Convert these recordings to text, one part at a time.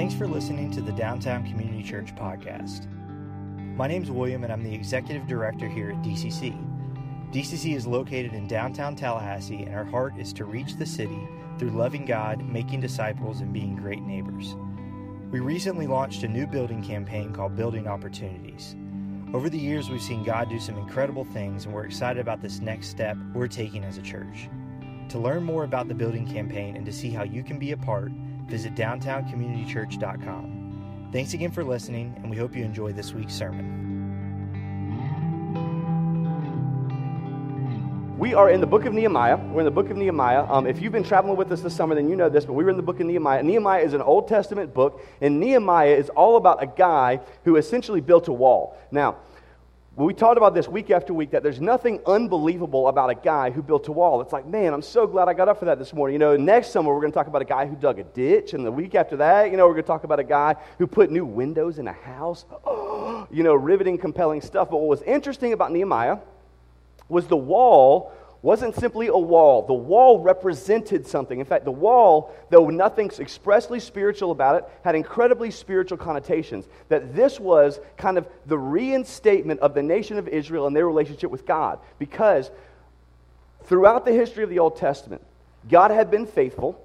Thanks for listening to the Downtown Community Church podcast. My name is William, and I'm the executive director here at DCC. DCC is located in downtown Tallahassee, and our heart is to reach the city through loving God, making disciples, and being great neighbors. We recently launched a new building campaign called Building Opportunities. Over the years, we've seen God do some incredible things, and we're excited about this next step we're taking as a church. To learn more about the building campaign and to see how you can be a part, visit downtowncommunitychurch.com. Thanks again for listening, and we hope you enjoy this week's sermon. We are in the book of Nehemiah. We're in the book of Nehemiah. Um, if you've been traveling with us this summer, then you know this, but we were in the book of Nehemiah. Nehemiah is an Old Testament book, and Nehemiah is all about a guy who essentially built a wall. Now, we talked about this week after week that there's nothing unbelievable about a guy who built a wall. It's like, man, I'm so glad I got up for that this morning. You know, next summer we're going to talk about a guy who dug a ditch, and the week after that, you know, we're going to talk about a guy who put new windows in a house. you know, riveting, compelling stuff. But what was interesting about Nehemiah was the wall wasn't simply a wall. The wall represented something. In fact, the wall, though nothing expressly spiritual about it, had incredibly spiritual connotations. That this was kind of the reinstatement of the nation of Israel and their relationship with God. Because throughout the history of the Old Testament, God had been faithful.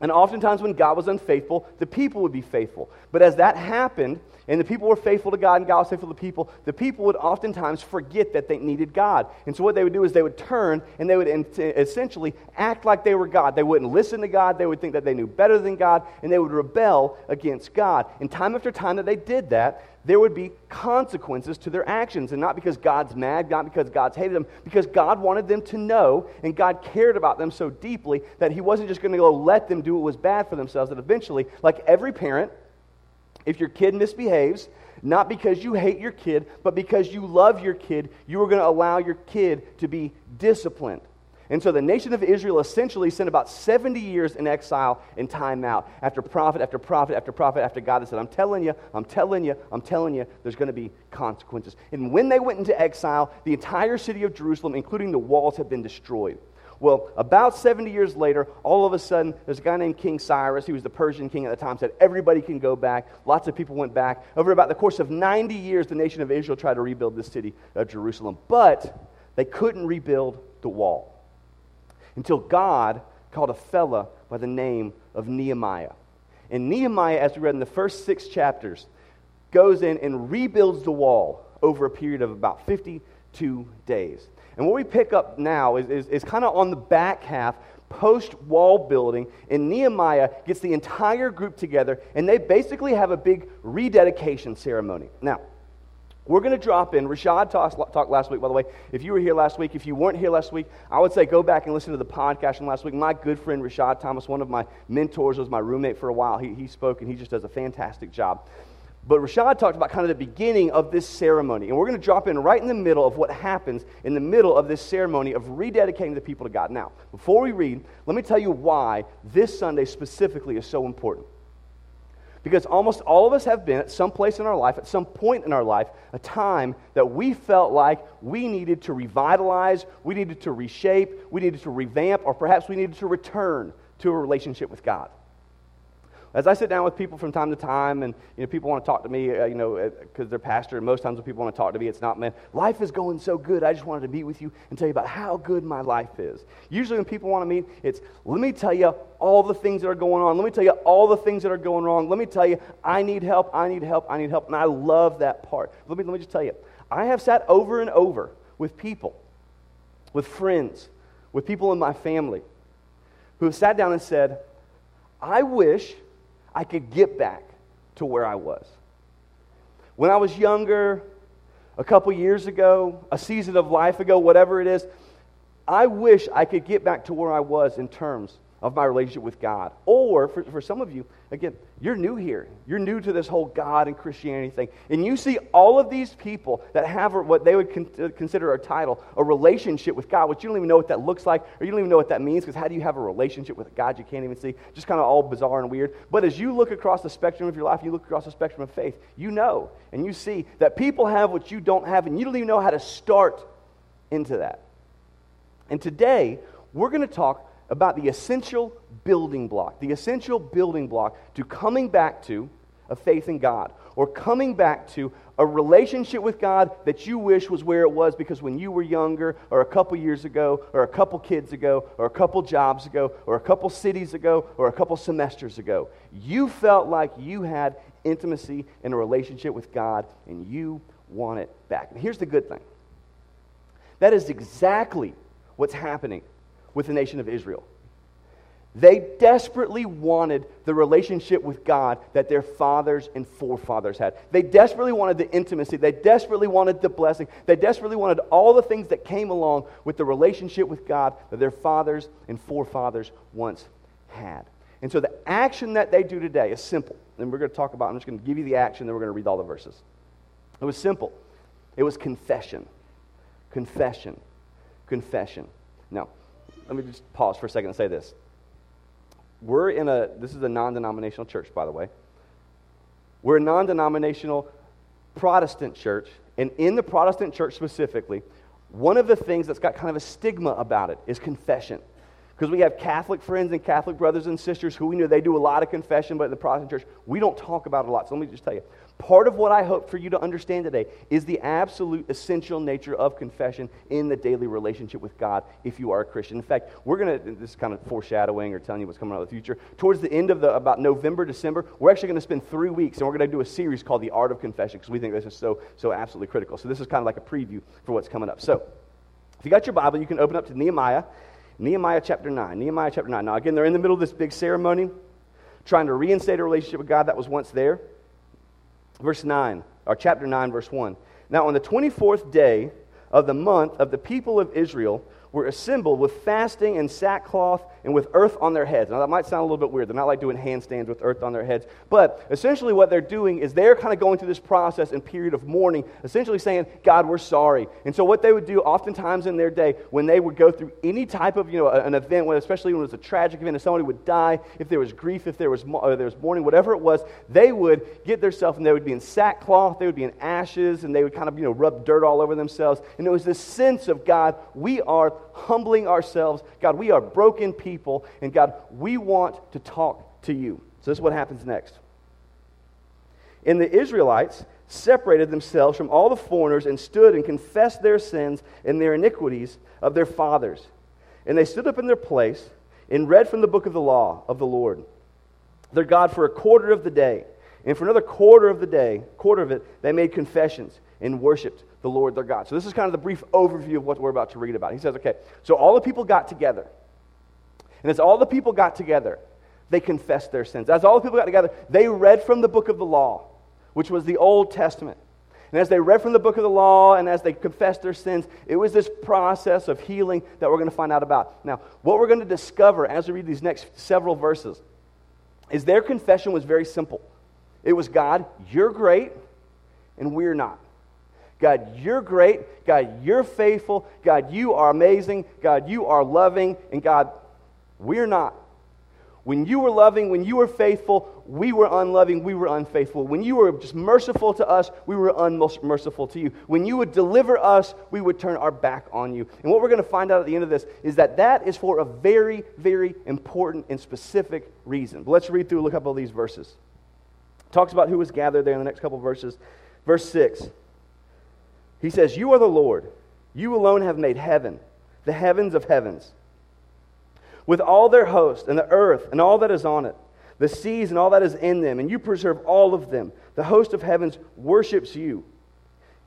And oftentimes, when God was unfaithful, the people would be faithful. But as that happened, and the people were faithful to God and God was faithful to the people, the people would oftentimes forget that they needed God. And so what they would do is they would turn and they would essentially act like they were God. They wouldn't listen to God, they would think that they knew better than God, and they would rebel against God. And time after time that they did that, there would be consequences to their actions. And not because God's mad, not because God's hated them, because God wanted them to know and God cared about them so deeply that He wasn't just going to go let them do what was bad for themselves. That eventually, like every parent, if your kid misbehaves, not because you hate your kid, but because you love your kid, you are going to allow your kid to be disciplined. And so the nation of Israel essentially spent about 70 years in exile and time out after prophet after prophet after prophet after God had said, I'm telling you, I'm telling you, I'm telling you, there's going to be consequences. And when they went into exile, the entire city of Jerusalem, including the walls, had been destroyed. Well, about 70 years later, all of a sudden, there's a guy named King Cyrus. He was the Persian king at the time, said everybody can go back. Lots of people went back. Over about the course of 90 years, the nation of Israel tried to rebuild the city of Jerusalem. But they couldn't rebuild the wall until God called a fella by the name of Nehemiah. And Nehemiah, as we read in the first six chapters, goes in and rebuilds the wall over a period of about 52 days. And what we pick up now is, is, is kind of on the back half, post wall building, and Nehemiah gets the entire group together, and they basically have a big rededication ceremony. Now, we're going to drop in. Rashad talked, last week, by the way. If you were here last week, if you weren't here last week, I would say go back and listen to the podcast from last week. My good friend Rashad Thomas, one of my mentors, was my roommate for a while. He, he spoke, and he just does a fantastic job. But Rashad talked about kind of the beginning of this ceremony. And we're going to drop in right in the middle of what happens in the middle of this ceremony of rededicating the people to God. Now, before we read, let me tell you why this Sunday specifically is so important. Because almost all of us have been at some place in our life, at some point in our life, a time that we felt like we needed to revitalize, we needed to reshape, we needed to revamp, or perhaps we needed to return to a relationship with God. As I sit down with people from time to time, and you know, people want to talk to me, uh, you know, because uh, they're pastor, and most times when people want to talk to me, it's not, man, life is going so good. I just wanted to meet with you and tell you about how good my life is. Usually, when people want to meet, it's let me tell you all the things that are going on. Let me tell you all the things that are going wrong. Let me tell you, I need help. I need help. I need help. And I love that part. Let me let me just tell you, I have sat over and over with people, with friends, with people in my family, who have sat down and said, I wish I could get back to where I was. When I was younger, a couple years ago, a season of life ago, whatever it is, I wish I could get back to where I was in terms of my relationship with God. Or for, for some of you, again, you're new here. You're new to this whole God and Christianity thing. And you see all of these people that have what they would con- uh, consider a title, a relationship with God, which you don't even know what that looks like, or you don't even know what that means, because how do you have a relationship with a God you can't even see? Just kind of all bizarre and weird. But as you look across the spectrum of your life, you look across the spectrum of faith, you know and you see that people have what you don't have, and you don't even know how to start into that. And today, we're going to talk about the essential building block, the essential building block to coming back to a faith in God or coming back to a relationship with God that you wish was where it was because when you were younger, or a couple years ago, or a couple kids ago, or a couple jobs ago, or a couple cities ago, or a couple semesters ago, you felt like you had intimacy and a relationship with God and you want it back. And here's the good thing that is exactly what's happening with the nation of Israel. They desperately wanted the relationship with God that their fathers and forefathers had. They desperately wanted the intimacy. They desperately wanted the blessing. They desperately wanted all the things that came along with the relationship with God that their fathers and forefathers once had. And so the action that they do today is simple. And we're going to talk about, I'm just going to give you the action, then we're going to read all the verses. It was simple. It was confession. Confession. Confession. Now, let me just pause for a second and say this we're in a, this is a non denominational church, by the way. We're a non denominational Protestant church. And in the Protestant church specifically, one of the things that's got kind of a stigma about it is confession. Because we have Catholic friends and Catholic brothers and sisters who we know they do a lot of confession, but in the Protestant church, we don't talk about it a lot. So let me just tell you Part of what I hope for you to understand today is the absolute essential nature of confession in the daily relationship with God if you are a Christian. In fact, we're going to, this is kind of foreshadowing or telling you what's coming out of the future. Towards the end of the, about November, December, we're actually going to spend three weeks and we're going to do a series called The Art of Confession because we think this is so, so absolutely critical. So this is kind of like a preview for what's coming up. So if you got your Bible, you can open up to Nehemiah, Nehemiah chapter 9. Nehemiah chapter 9. Now, again, they're in the middle of this big ceremony trying to reinstate a relationship with God that was once there verse 9, or chapter 9, verse 1. Now, on the 24th day of the month of the people of Israel, were assembled with fasting and sackcloth and with earth on their heads. Now, that might sound a little bit weird. They're not like doing handstands with earth on their heads. But essentially, what they're doing is they're kind of going through this process and period of mourning, essentially saying, God, we're sorry. And so, what they would do oftentimes in their day, when they would go through any type of, you know, an event, especially when it was a tragic event, if somebody would die, if there was grief, if there was, or uh, there was mourning, whatever it was, they would get themselves and they would be in sackcloth, they would be in ashes, and they would kind of, you know, rub dirt all over themselves. And it was this sense of, God, we are humbling ourselves. God, we are broken people, and God, we want to talk to you. So, this is what happens next. And the Israelites separated themselves from all the foreigners and stood and confessed their sins and their iniquities of their fathers. And they stood up in their place and read from the book of the law of the Lord, their God, for a quarter of the day. And for another quarter of the day, quarter of it, they made confessions and worshiped the Lord their God. So, this is kind of the brief overview of what we're about to read about. He says, okay, so all the people got together. And as all the people got together, they confessed their sins. As all the people got together, they read from the book of the law, which was the Old Testament. And as they read from the book of the law and as they confessed their sins, it was this process of healing that we're going to find out about. Now, what we're going to discover as we read these next several verses is their confession was very simple. It was God, you're great, and we're not. God, you're great. God, you're faithful. God, you are amazing. God, you are loving. And God, we're not. When you were loving, when you were faithful, we were unloving, we were unfaithful. When you were just merciful to us, we were unmerciful to you. When you would deliver us, we would turn our back on you. And what we're going to find out at the end of this is that that is for a very, very important and specific reason. But let's read through, look up all these verses. It talks about who was gathered there in the next couple verses. Verse 6. He says, You are the Lord. You alone have made heaven, the heavens of heavens, with all their host, and the earth and all that is on it, the seas and all that is in them, and you preserve all of them. The host of heavens worships you.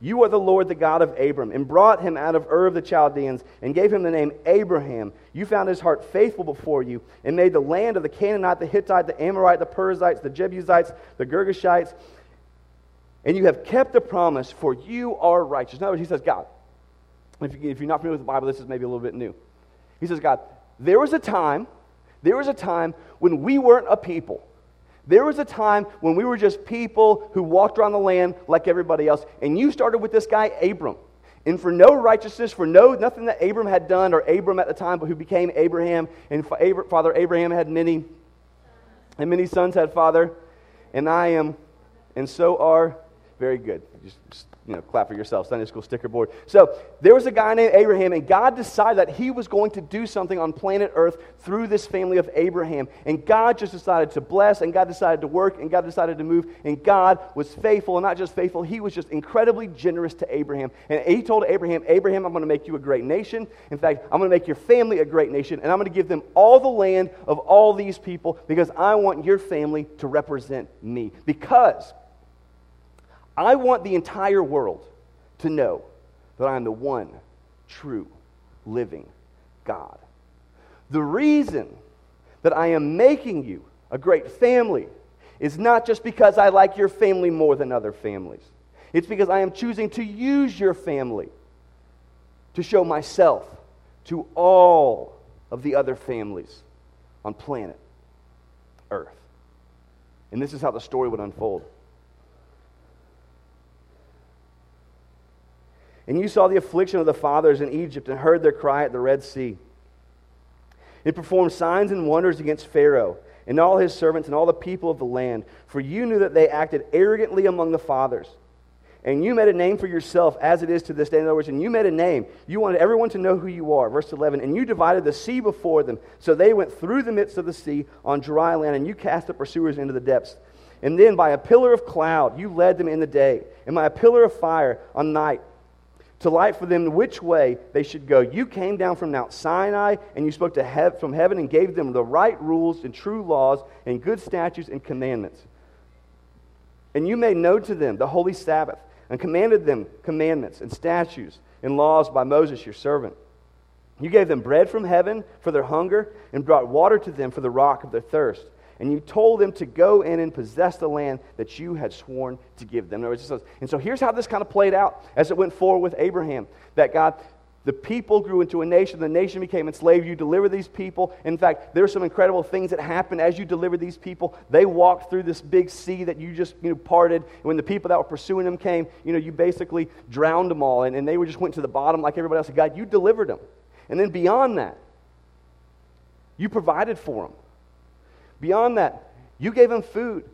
You are the Lord, the God of Abram, and brought him out of Ur of the Chaldeans, and gave him the name Abraham. You found his heart faithful before you, and made the land of the Canaanite, the Hittite, the Amorite, the Perizzites, the Jebusites, the Girgashites, and you have kept the promise, for you are righteous. In other words, he says, God, if, you, if you're not familiar with the Bible, this is maybe a little bit new. He says, God, there was a time, there was a time when we weren't a people. There was a time when we were just people who walked around the land like everybody else. And you started with this guy, Abram. And for no righteousness, for no nothing that Abram had done, or Abram at the time, but who became Abraham, and Father Abraham had many, and many sons had father, and I am, and so are Very good. Just, you know, clap for yourself. Sunday school sticker board. So there was a guy named Abraham, and God decided that he was going to do something on planet Earth through this family of Abraham. And God just decided to bless, and God decided to work, and God decided to move. And God was faithful, and not just faithful, he was just incredibly generous to Abraham. And he told Abraham, Abraham, I'm going to make you a great nation. In fact, I'm going to make your family a great nation, and I'm going to give them all the land of all these people because I want your family to represent me. Because I want the entire world to know that I am the one true living God. The reason that I am making you a great family is not just because I like your family more than other families. It's because I am choosing to use your family to show myself to all of the other families on planet Earth. And this is how the story would unfold. And you saw the affliction of the fathers in Egypt and heard their cry at the Red Sea. It performed signs and wonders against Pharaoh and all his servants and all the people of the land, for you knew that they acted arrogantly among the fathers. And you made a name for yourself as it is to this day. In other words, and you made a name. You wanted everyone to know who you are. Verse 11. And you divided the sea before them. So they went through the midst of the sea on dry land, and you cast the pursuers into the depths. And then by a pillar of cloud you led them in the day, and by a pillar of fire on night to light for them which way they should go. You came down from Mount Sinai, and you spoke to hev- from heaven and gave them the right rules and true laws and good statutes and commandments. And you made known to them the holy Sabbath and commanded them commandments and statutes and laws by Moses your servant. You gave them bread from heaven for their hunger and brought water to them for the rock of their thirst and you told them to go in and possess the land that you had sworn to give them. And so here's how this kind of played out as it went forward with Abraham that God, the people grew into a nation, the nation became enslaved. You deliver these people. In fact, there are some incredible things that happened as you delivered these people. They walked through this big sea that you just you know, parted. And when the people that were pursuing them came, you know, you basically drowned them all, and, and they were just went to the bottom like everybody else. God, you delivered them. And then beyond that, you provided for them. Beyond that, you gave them food.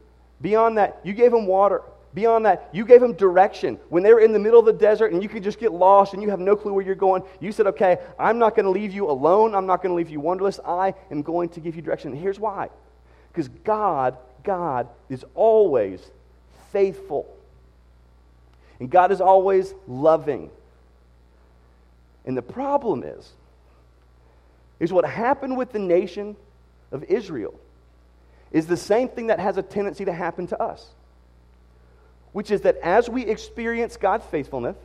Beyond that, you gave them water. Beyond that, you gave them direction. When they were in the middle of the desert and you could just get lost and you have no clue where you're going, you said, okay, I'm not going to leave you alone. I'm not going to leave you wonderless. I am going to give you direction. And here's why. Because God, God is always faithful. And God is always loving. And the problem is, is what happened with the nation of Israel is the same thing that has a tendency to happen to us, which is that as we experience God's faithfulness,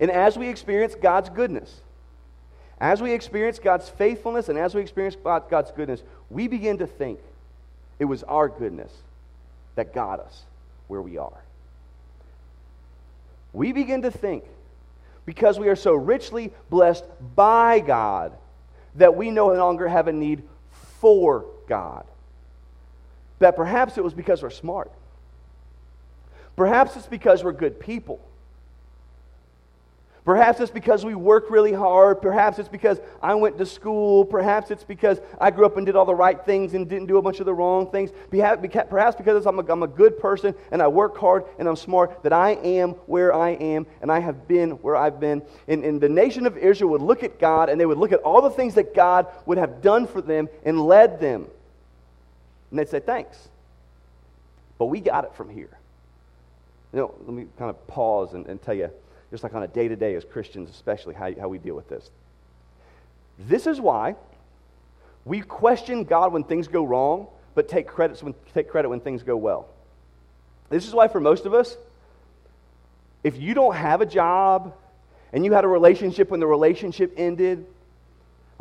and as we experience God's goodness, as we experience God's faithfulness and as we experience God's goodness, we begin to think it was our goodness that got us where we are. We begin to think because we are so richly blessed by God that we no longer have a need for God that perhaps it was because we're smart. Perhaps it's because we're good people. Perhaps it's because we work really hard. Perhaps it's because I went to school. Perhaps it's because I grew up and did all the right things and didn't do a bunch of the wrong things. Perhaps because I'm a, I'm a good person and I work hard and I'm smart that I am where I am and I have been where I've been. And, and the nation of Israel would look at God and they would look at all the things that God would have done for them and led them. And they'd say, thanks. But we got it from here. You know, let me kind of pause and, and tell you, just like on a day to day as Christians, especially how, how we deal with this. This is why we question God when things go wrong, but take, credits when, take credit when things go well. This is why, for most of us, if you don't have a job and you had a relationship when the relationship ended,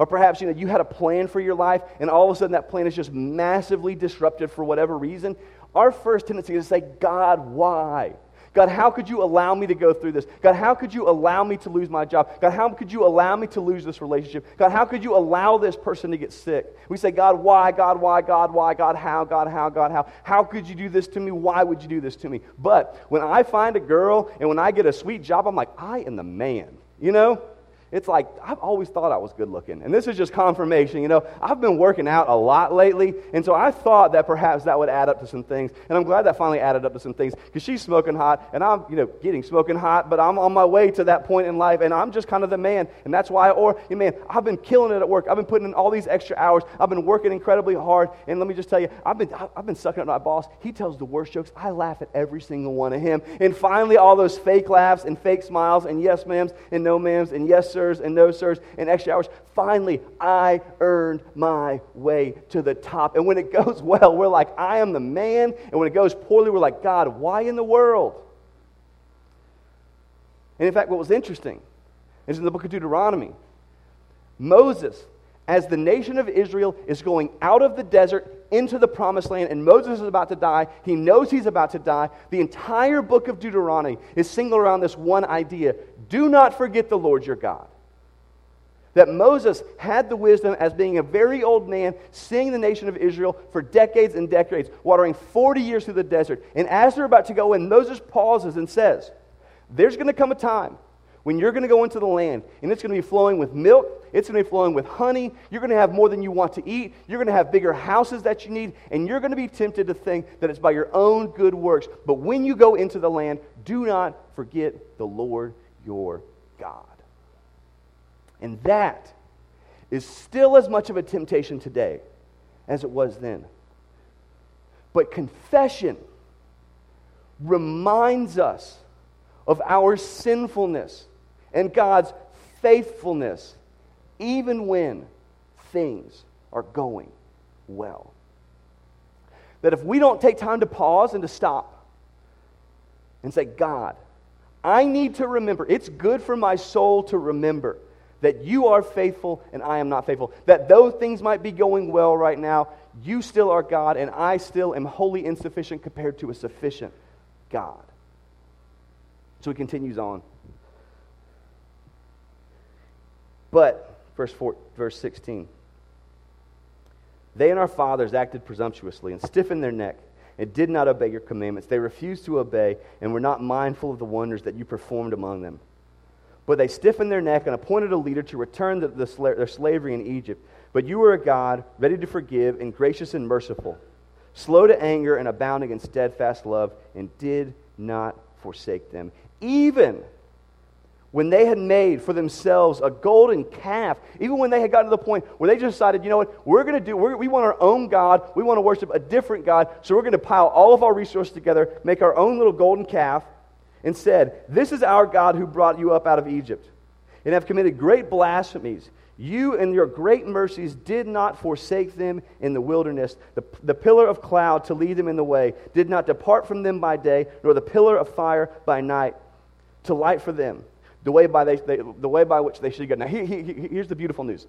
or perhaps you know you had a plan for your life and all of a sudden that plan is just massively disrupted for whatever reason. Our first tendency is to say, God, why? God, how could you allow me to go through this? God, how could you allow me to lose my job? God, how could you allow me to lose this relationship? God, how could you allow this person to get sick? We say, God, why? God, why? God, why? God, how? God, how? God, how? How could you do this to me? Why would you do this to me? But when I find a girl and when I get a sweet job, I'm like, I am the man, you know? It's like I've always thought I was good looking. And this is just confirmation. You know, I've been working out a lot lately, and so I thought that perhaps that would add up to some things. And I'm glad that finally added up to some things because she's smoking hot, and I'm, you know, getting smoking hot, but I'm on my way to that point in life, and I'm just kind of the man. And that's why, or, you man, I've been killing it at work. I've been putting in all these extra hours. I've been working incredibly hard. And let me just tell you, I've been, I've been sucking up my boss. He tells the worst jokes. I laugh at every single one of him. And finally, all those fake laughs and fake smiles and yes ma'ams and no ma'ams and yes sirs and no sirs and extra hours. Finally, I earned my way to the top. And when it goes well, we're like, I am the man. And when it goes poorly, we're like, God, why in the world? And in fact, what was interesting is in the book of Deuteronomy, Moses, as the nation of Israel is going out of the desert into the promised land, and Moses is about to die. He knows he's about to die. The entire book of Deuteronomy is singled around this one idea do not forget the Lord your God. That Moses had the wisdom as being a very old man, seeing the nation of Israel for decades and decades, watering 40 years through the desert. And as they're about to go in, Moses pauses and says, There's going to come a time when you're going to go into the land and it's going to be flowing with milk, it's going to be flowing with honey, you're going to have more than you want to eat, you're going to have bigger houses that you need, and you're going to be tempted to think that it's by your own good works. But when you go into the land, do not forget the Lord your God. And that is still as much of a temptation today as it was then. But confession reminds us of our sinfulness and God's faithfulness, even when things are going well. That if we don't take time to pause and to stop and say, God, I need to remember, it's good for my soul to remember that you are faithful and I am not faithful. That though things might be going well right now, you still are God and I still am wholly insufficient compared to a sufficient God. So he continues on. But, verse, four, verse 16, they and our fathers acted presumptuously and stiffened their neck and did not obey your commandments. They refused to obey and were not mindful of the wonders that you performed among them. But they stiffened their neck and appointed a leader to return the, the, their slavery in Egypt. But you were a God ready to forgive and gracious and merciful, slow to anger and abounding in steadfast love, and did not forsake them. Even when they had made for themselves a golden calf, even when they had gotten to the point where they just decided, you know what, we're going to do, we want our own God, we want to worship a different God, so we're going to pile all of our resources together, make our own little golden calf, and said, This is our God who brought you up out of Egypt, and have committed great blasphemies. You and your great mercies did not forsake them in the wilderness. The, the pillar of cloud to lead them in the way did not depart from them by day, nor the pillar of fire by night to light for them the way by, they, they, the way by which they should go. Now, here, here, here's the beautiful news.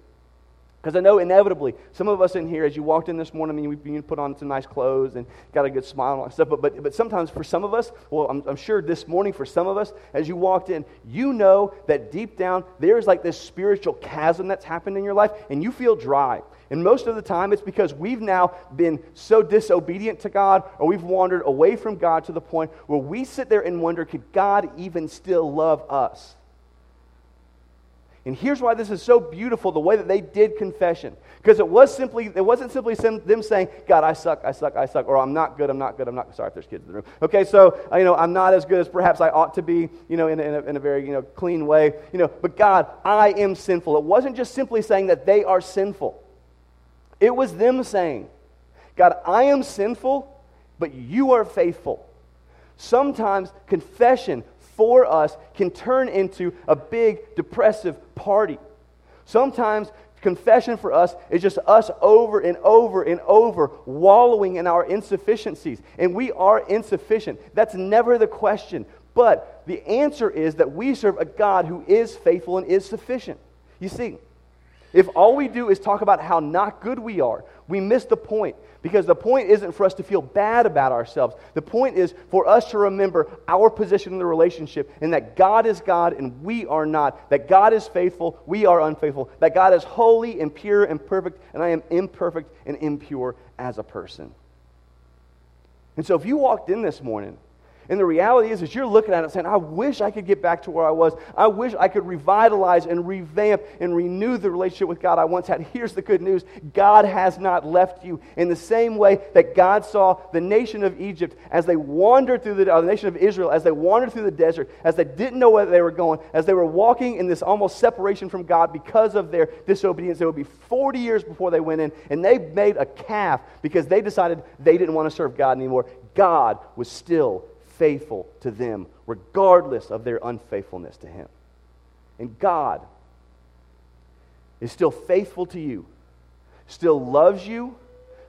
Because I know inevitably, some of us in here, as you walked in this morning, I mean, you put on some nice clothes and got a good smile and stuff. But, but, but sometimes for some of us, well, I'm, I'm sure this morning for some of us, as you walked in, you know that deep down there's like this spiritual chasm that's happened in your life, and you feel dry. And most of the time, it's because we've now been so disobedient to God, or we've wandered away from God to the point where we sit there and wonder, could God even still love us? And here's why this is so beautiful the way that they did confession. Because it, was simply, it wasn't simply them saying, God, I suck, I suck, I suck, or I'm not good, I'm not good, I'm not Sorry if there's kids in the room. Okay, so, uh, you know, I'm not as good as perhaps I ought to be, you know, in in a, in a very, you know, clean way. You know, but God, I am sinful. It wasn't just simply saying that they are sinful. It was them saying, God, I am sinful, but you are faithful. Sometimes confession for us can turn into a big depressive party. Sometimes confession for us is just us over and over and over wallowing in our insufficiencies. And we are insufficient. That's never the question. But the answer is that we serve a God who is faithful and is sufficient. You see, if all we do is talk about how not good we are, we miss the point. Because the point isn't for us to feel bad about ourselves. The point is for us to remember our position in the relationship and that God is God and we are not. That God is faithful, we are unfaithful. That God is holy and pure and perfect, and I am imperfect and impure as a person. And so if you walked in this morning And the reality is, is you're looking at it saying, I wish I could get back to where I was. I wish I could revitalize and revamp and renew the relationship with God I once had. Here's the good news God has not left you. In the same way that God saw the nation of Egypt as they wandered through the, the nation of Israel, as they wandered through the desert, as they didn't know where they were going, as they were walking in this almost separation from God because of their disobedience. It would be 40 years before they went in, and they made a calf because they decided they didn't want to serve God anymore. God was still faithful to them, regardless of their unfaithfulness to Him. And God is still faithful to you, still loves you,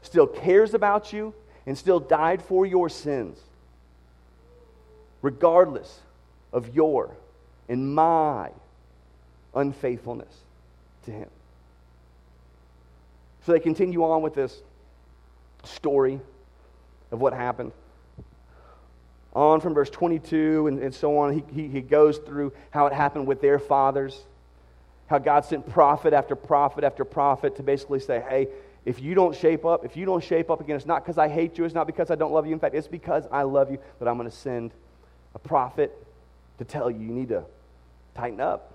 still cares about you, and still died for your sins, regardless of your and my unfaithfulness to Him. So they continue on with this story of what happened on from verse 22 and, and so on. He, he, he goes through how it happened with their fathers, how God sent prophet after prophet after prophet to basically say, hey, if you don't shape up, if you don't shape up again, it's not because I hate you, it's not because I don't love you. In fact, it's because I love you that I'm going to send a prophet to tell you you need to tighten up,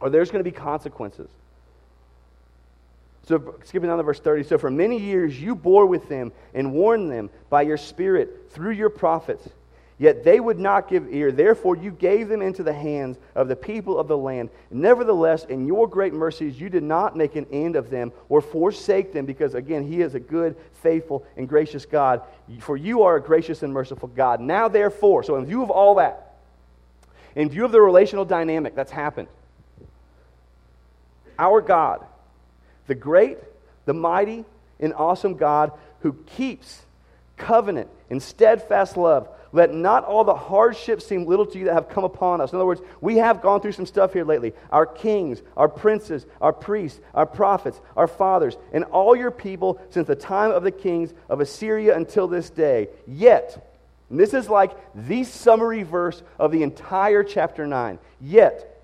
or there's going to be consequences. So, skipping down to verse 30. So, for many years you bore with them and warned them by your Spirit through your prophets. Yet they would not give ear. Therefore, you gave them into the hands of the people of the land. Nevertheless, in your great mercies, you did not make an end of them or forsake them, because, again, He is a good, faithful, and gracious God. For you are a gracious and merciful God. Now, therefore, so in view of all that, in view of the relational dynamic that's happened, our God, the great, the mighty, and awesome God who keeps covenant and steadfast love. Let not all the hardships seem little to you that have come upon us. In other words, we have gone through some stuff here lately. Our kings, our princes, our priests, our prophets, our fathers, and all your people since the time of the kings of Assyria until this day. Yet, this is like the summary verse of the entire chapter 9. Yet,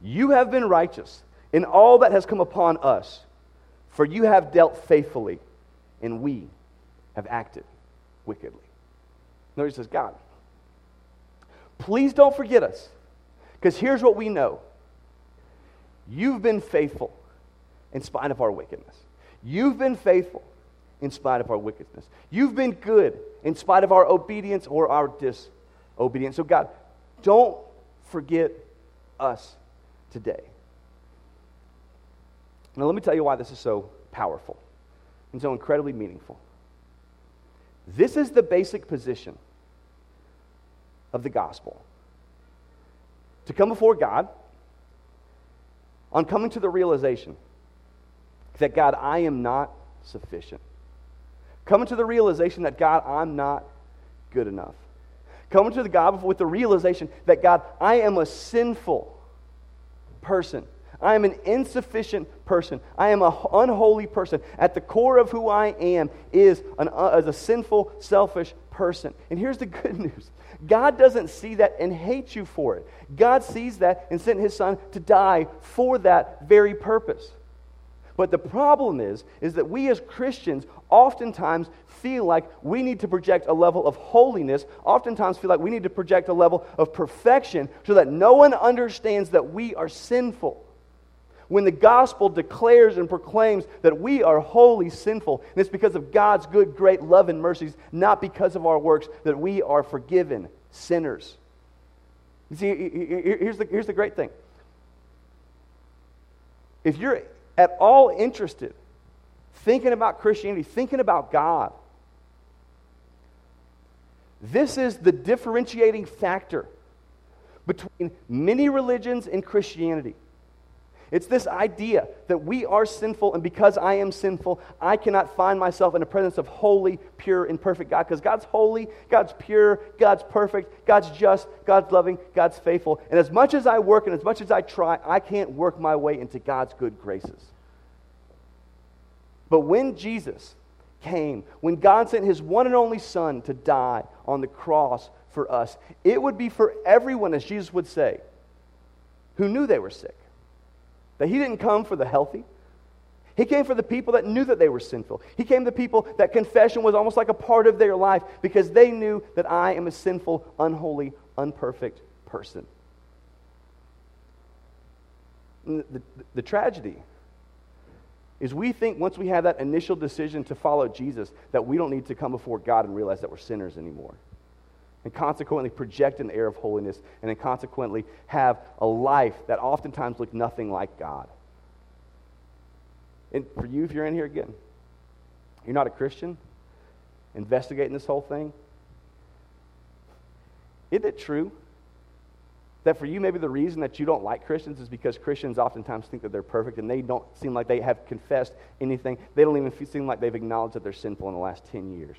you have been righteous in all that has come upon us, for you have dealt faithfully, and we have acted wickedly. Notice says, God, please don't forget us, because here's what we know you've been faithful in spite of our wickedness. You've been faithful in spite of our wickedness. You've been good in spite of our obedience or our disobedience. So, God, don't forget us today. Now, let me tell you why this is so powerful and so incredibly meaningful. This is the basic position of the gospel to come before God on coming to the realization that God, I am not sufficient. Coming to the realization that God, I'm not good enough. Coming to the God with the realization that God, I am a sinful person I am an insufficient person. I am an unholy person. At the core of who I am is, an, uh, as a sinful, selfish person. And here's the good news God doesn't see that and hate you for it. God sees that and sent his son to die for that very purpose. But the problem is, is that we as Christians oftentimes feel like we need to project a level of holiness, oftentimes feel like we need to project a level of perfection so that no one understands that we are sinful when the gospel declares and proclaims that we are wholly sinful, and it's because of God's good, great love and mercies, not because of our works, that we are forgiven sinners. You see, here's the, here's the great thing. If you're at all interested, thinking about Christianity, thinking about God, this is the differentiating factor between many religions and Christianity. It's this idea that we are sinful, and because I am sinful, I cannot find myself in the presence of holy, pure, and perfect God. Because God's holy, God's pure, God's perfect, God's just, God's loving, God's faithful. And as much as I work and as much as I try, I can't work my way into God's good graces. But when Jesus came, when God sent his one and only Son to die on the cross for us, it would be for everyone, as Jesus would say, who knew they were sick that he didn't come for the healthy, He came for the people that knew that they were sinful. He came to people that confession was almost like a part of their life because they knew that I am a sinful, unholy, unperfect person. The, the, the, tragedy is we think once we have that initial decision to follow Jesus that we don't need to come before God and realize that we're sinners anymore. And consequently project an air of holiness and then consequently have a life that oftentimes looks nothing like God. And for you, if you're in here again, you're not a Christian, investigating this whole thing, isn't it true that for you, maybe the reason that you don't like Christians is because Christians oftentimes think that they're perfect and they don't seem like they have confessed anything. They don't even seem like they've acknowledged that they're sinful in the last 10 years.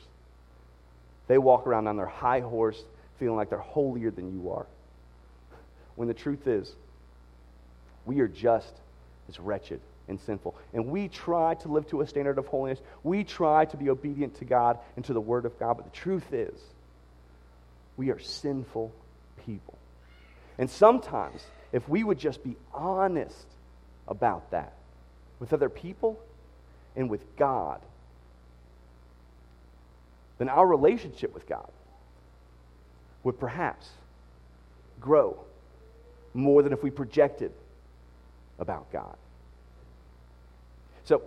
They walk around on their high horse feeling like they're holier than you are. When the truth is, we are just as wretched and sinful. And we try to live to a standard of holiness. We try to be obedient to God and to the Word of God. But the truth is, we are sinful people. And sometimes, if we would just be honest about that with other people and with God, then our relationship with God would perhaps grow more than if we projected about God. So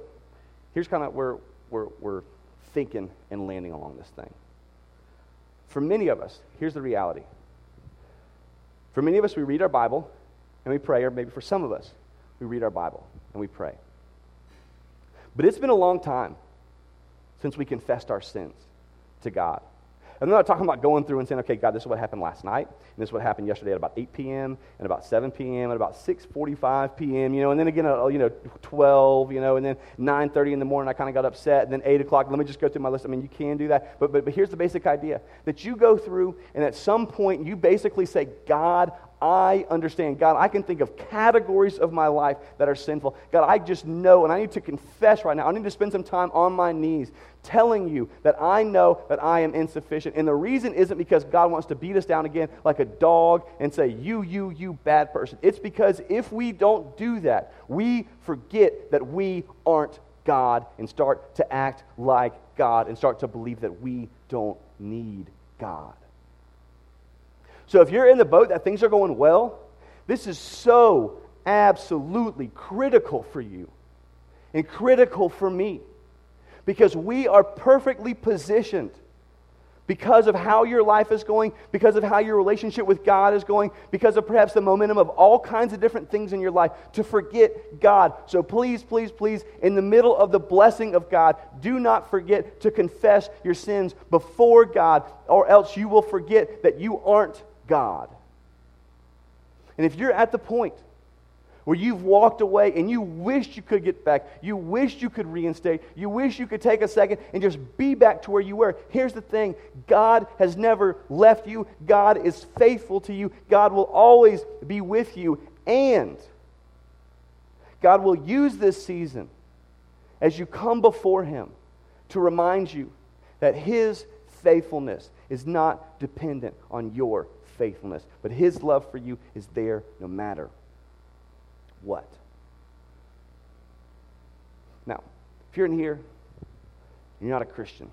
here's kind of where we're, we're thinking and landing along this thing. For many of us, here's the reality. For many of us, we read our Bible and we pray, or maybe for some of us, we read our Bible and we pray. But it's been a long time since we confessed our sins to God. And I'm not talking about going through and saying, okay, God, this is what happened last night, and this is what happened yesterday at about 8 p.m., and about 7 p.m., and about 6.45 p.m., you know, and then again, at, you know, 12, you know, and then 9.30 in the morning, I kind of got upset, and then 8 o'clock, let me just go through my list. I mean, you can do that, but, but, but here's the basic idea, that you go through, and at some point, you basically say, God, I understand. God, I can think of categories of my life that are sinful. God, I just know, and I need to confess right now. I need to spend some time on my knees telling you that I know that I am insufficient. And the reason isn't because God wants to beat us down again like a dog and say, You, you, you bad person. It's because if we don't do that, we forget that we aren't God and start to act like God and start to believe that we don't need God. So if you're in the boat that things are going well, this is so absolutely critical for you and critical for me because we are perfectly positioned because of how your life is going, because of how your relationship with God is going, because of perhaps the momentum of all kinds of different things in your life, to forget God. So please, please, please, in the middle of the blessing of God, do not forget to confess your sins before God, or else you will forget that you aren't God. And if you're at the point where you've walked away and you wish you could get back, you wish you could reinstate, you wish you could take a second and just be back to where you were. Here's the thing God has never left you, God is faithful to you, God will always be with you, and God will use this season as you come before Him to remind you that His faithfulness is not dependent on your faithfulness. But His love for you is there no matter what. Now, if you're in here, you're not a Christian,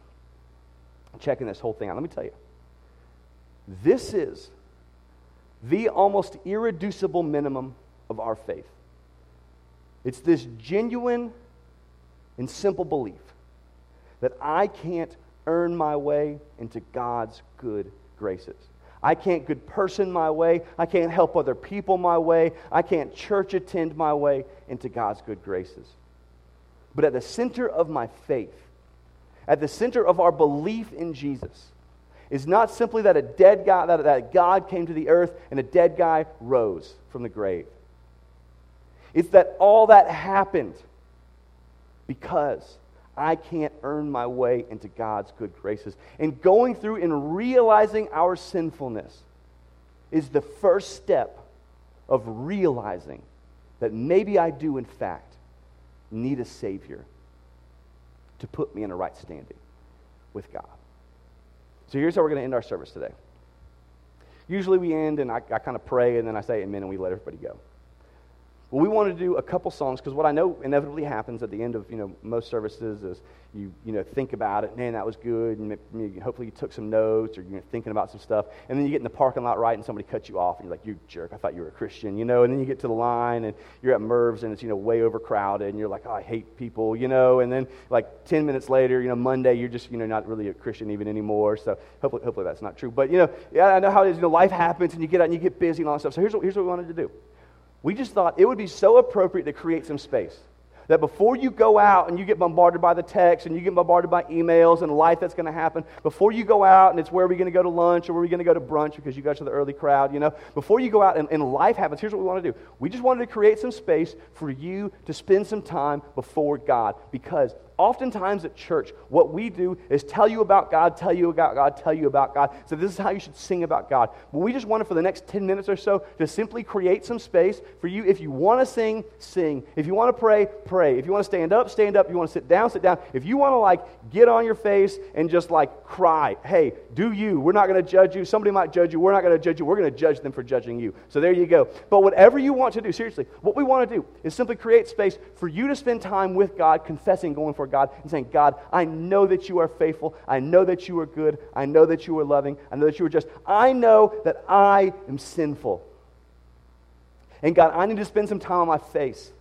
checking this whole thing out, let me tell you. This is the almost irreducible minimum of our faith. It's this genuine and simple belief that I can't earn my way into God's good graces. I can't good person my way. I can't help other people my way. I can't church attend my way into God's good graces. But at the center of my faith, at the center of our belief in Jesus, is not simply that a dead guy, that, that God came to the earth and a dead guy rose from the grave. It's that all that happened because I can't earn my way into God's good graces. And going through and realizing our sinfulness is the first step of realizing that maybe I do, in fact, need a Savior to put me in a right standing with God. So here's how we're going to end our service today. Usually we end and I, I kind of pray and then I say amen and we let everybody go. Well, we want to do a couple songs because what I know inevitably happens at the end of you know most services is you you know think about it. Man, that was good, and you, hopefully you took some notes or you're thinking about some stuff. And then you get in the parking lot right, and somebody cuts you off, and you're like, "You jerk! I thought you were a Christian," you know. And then you get to the line, and you're at Merv's, and it's you know way overcrowded, and you're like, "Oh, I hate people," you know. And then like ten minutes later, you know, Monday, you're just you know not really a Christian even anymore. So hopefully hopefully that's not true. But you know, yeah, I know how it is. You know, life happens, and you get out and you get busy and all that stuff. So here's what, here's what we wanted to do we just thought it would be so appropriate to create some space. That before you go out and you get bombarded by the text and you get bombarded by emails and life that's going to happen, before you go out and it's where are we going to go to lunch or where are we going to go to brunch because you guys are the early crowd, you know, before you go out and, and life happens, here's what we want to do. We just wanted to create some space for you to spend some time before God because oftentimes at church, what we do is tell you about God, tell you about God, tell you about God. So this is how you should sing about God. But we just wanted for the next 10 minutes or so to simply create some space for you. If you want to sing, sing. If you want to pray, pray. If you want to stand up, stand up. If you want to sit down, sit down. If you want to like get on your face and just like cry, hey, do you. We're not going to judge you. Somebody might judge you. We're not going to judge you. We're going to judge them for judging you. So there you go. But whatever you want to do, seriously, what we want to do is simply create space for you to spend time with God, confessing, going for God, and saying, God, I know that you are faithful. I know that you are good. I know that you are loving. I know that you are just. I know that I am sinful. And God, I need to spend some time on my face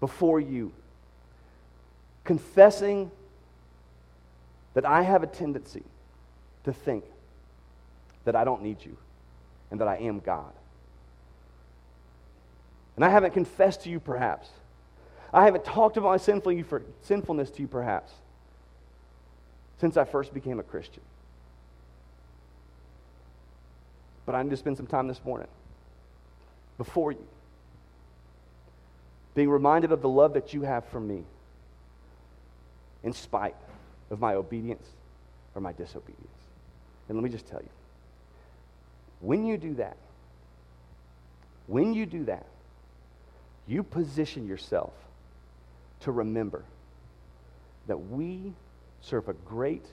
before you, confessing that I have a tendency to think that I don't need you and that I am God. And I haven't confessed to you, perhaps. I haven't talked about my sinfulness to you, perhaps, since I first became a Christian. But I need to spend some time this morning before you, being reminded of the love that you have for me, in spite of my obedience or my disobedience. And let me just tell you when you do that, when you do that, you position yourself to remember that we serve a great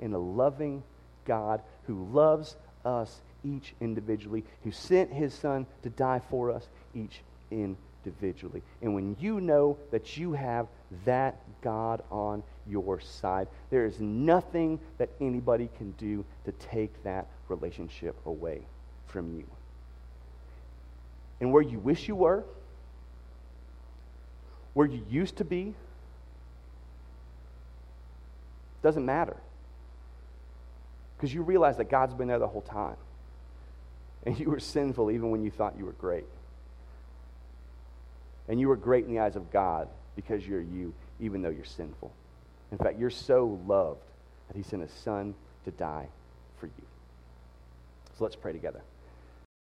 and a loving God who loves us each individually, who sent his son to die for us each individually. And when you know that you have that God on your side, there is nothing that anybody can do to take that relationship away from you. And where you wish you were, where you used to be doesn't matter. Because you realize that God's been there the whole time. And you were sinful even when you thought you were great. And you were great in the eyes of God because you're you, even though you're sinful. In fact, you're so loved that He sent His Son to die for you. So let's pray together.